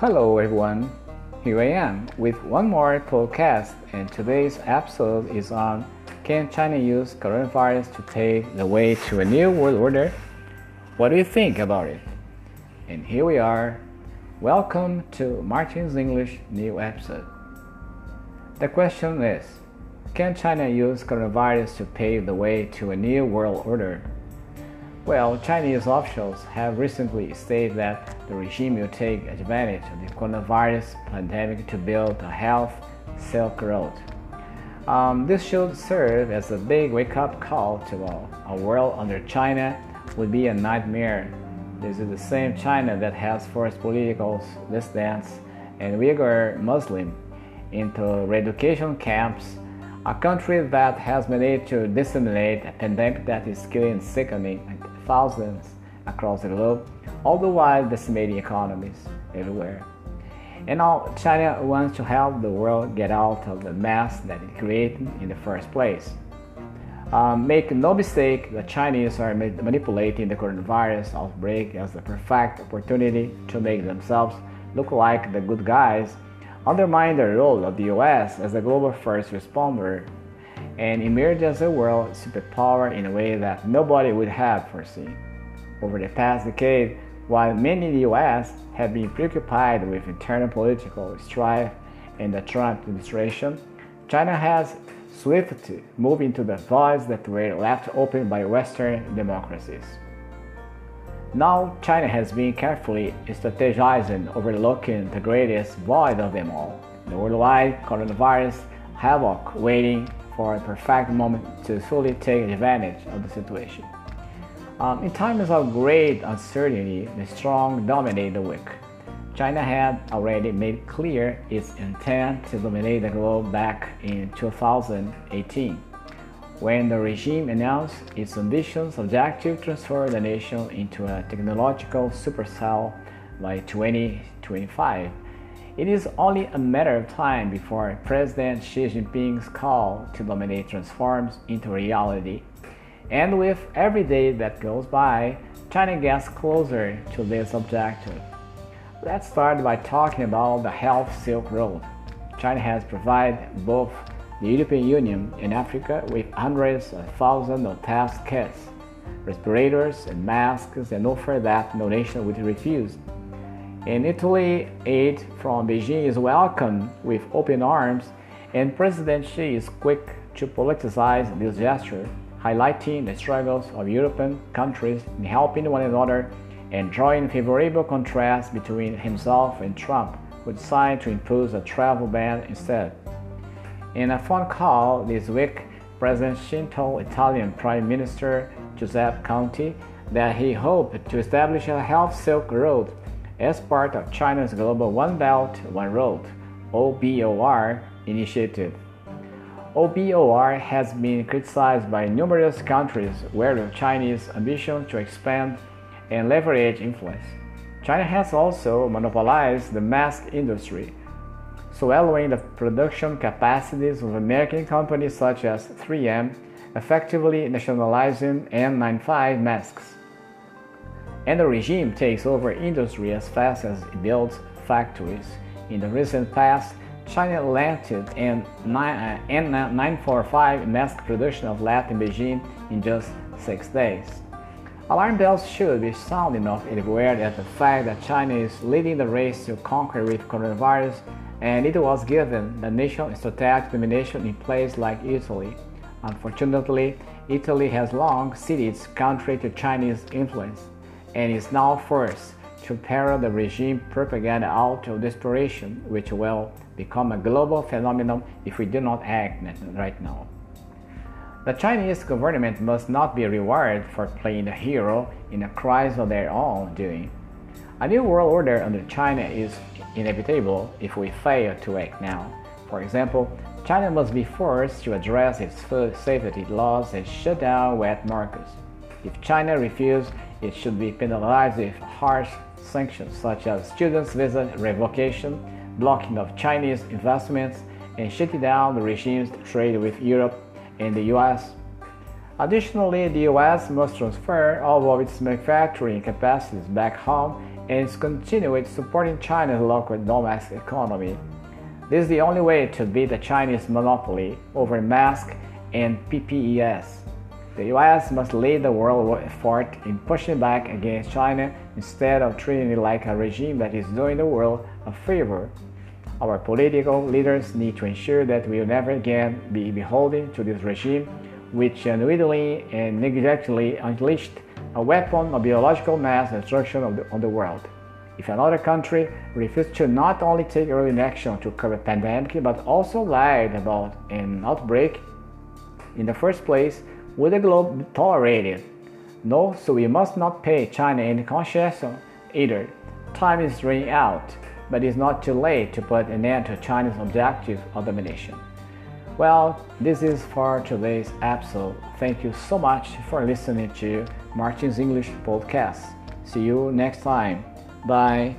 Hello, everyone. Here I am with one more podcast, and today's episode is on Can China use coronavirus to pave the way to a new world order? What do you think about it? And here we are. Welcome to Martin's English new episode. The question is Can China use coronavirus to pave the way to a new world order? Well, Chinese officials have recently stated that the regime will take advantage of the coronavirus pandemic to build a health Silk Road. Um, this should serve as a big wake up call to all. A world under China would be a nightmare. This is the same China that has forced political dissidents and Uyghur Muslims into re-education camps a country that has managed to disseminate a pandemic that is killing sickening thousands across the globe, all the while decimating economies everywhere. And now China wants to help the world get out of the mess that it created in the first place. Um, make no mistake, the Chinese are manipulating the coronavirus outbreak as the perfect opportunity to make themselves look like the good guys, undermine the role of the US as a global first responder, and emerge as a world superpower in a way that nobody would have foreseen. Over the past decade, while many in the US have been preoccupied with internal political strife in the Trump administration, China has swiftly moved into the voids that were left open by Western democracies. Now, China has been carefully strategizing, overlooking the greatest void of them all the worldwide coronavirus havoc waiting for a perfect moment to fully take advantage of the situation. Um, in times of great uncertainty, the strong dominate the weak. China had already made clear its intent to dominate the globe back in 2018, when the regime announced its ambitious objective to transfer the nation into a technological supercell by 2025. It is only a matter of time before President Xi Jinping's call to dominate transforms into reality and with every day that goes by, China gets closer to this objective. Let's start by talking about the Health Silk Road. China has provided both the European Union and Africa with hundreds of thousands of test kits, respirators, and masks, and offer that no nation would refuse. In Italy, aid from Beijing is welcomed with open arms, and President Xi is quick to politicize this gesture highlighting the struggles of European countries in helping one another and drawing favorable contrast between himself and Trump, who decided to impose a travel ban instead. In a phone call this week, President Xi told Italian Prime Minister Giuseppe Conte that he hoped to establish a health Silk Road as part of China's Global One Belt, One Road (OBOR) initiative. OBOR has been criticized by numerous countries where the Chinese ambition to expand and leverage influence. China has also monopolized the mask industry, swallowing the production capacities of American companies such as 3M, effectively nationalizing N95 masks. And the regime takes over industry as fast as it builds factories. In the recent past, China landed in N945 mask production of lab in Beijing in just six days. Alarm bells should be sound enough everywhere at the fact that China is leading the race to conquer with coronavirus, and it was given the nation strategic domination in places like Italy. Unfortunately, Italy has long ceded its country to Chinese influence and is now forced to parrot the regime propaganda out of desperation, which will become a global phenomenon if we do not act right now. The Chinese government must not be rewarded for playing the hero in a crisis of their own doing. A new world order under China is inevitable if we fail to act now. For example, China must be forced to address its food safety laws and shut down wet markets. If China refuses, it should be penalized with harsh sanctions such as students' visa revocation, blocking of Chinese investments, and shutting down the regime's trade with Europe and the US. Additionally, the US must transfer all of its manufacturing capacities back home and continue supporting China's local domestic economy. This is the only way to beat the Chinese monopoly over masks and PPEs. The US must lead the world effort in pushing back against China instead of treating it like a regime that is doing the world a favor. Our political leaders need to ensure that we will never again be beholden to this regime which unwittingly and negligently unleashed a weapon of biological mass destruction the, on the world. If another country refused to not only take early action to curb a pandemic but also lied about an outbreak in the first place, would the globe tolerate it? No, so we must not pay China any concession either. Time is running out, but it's not too late to put an end to China's objective of domination. Well, this is for today's episode. Thank you so much for listening to Martin's English podcast. See you next time. Bye.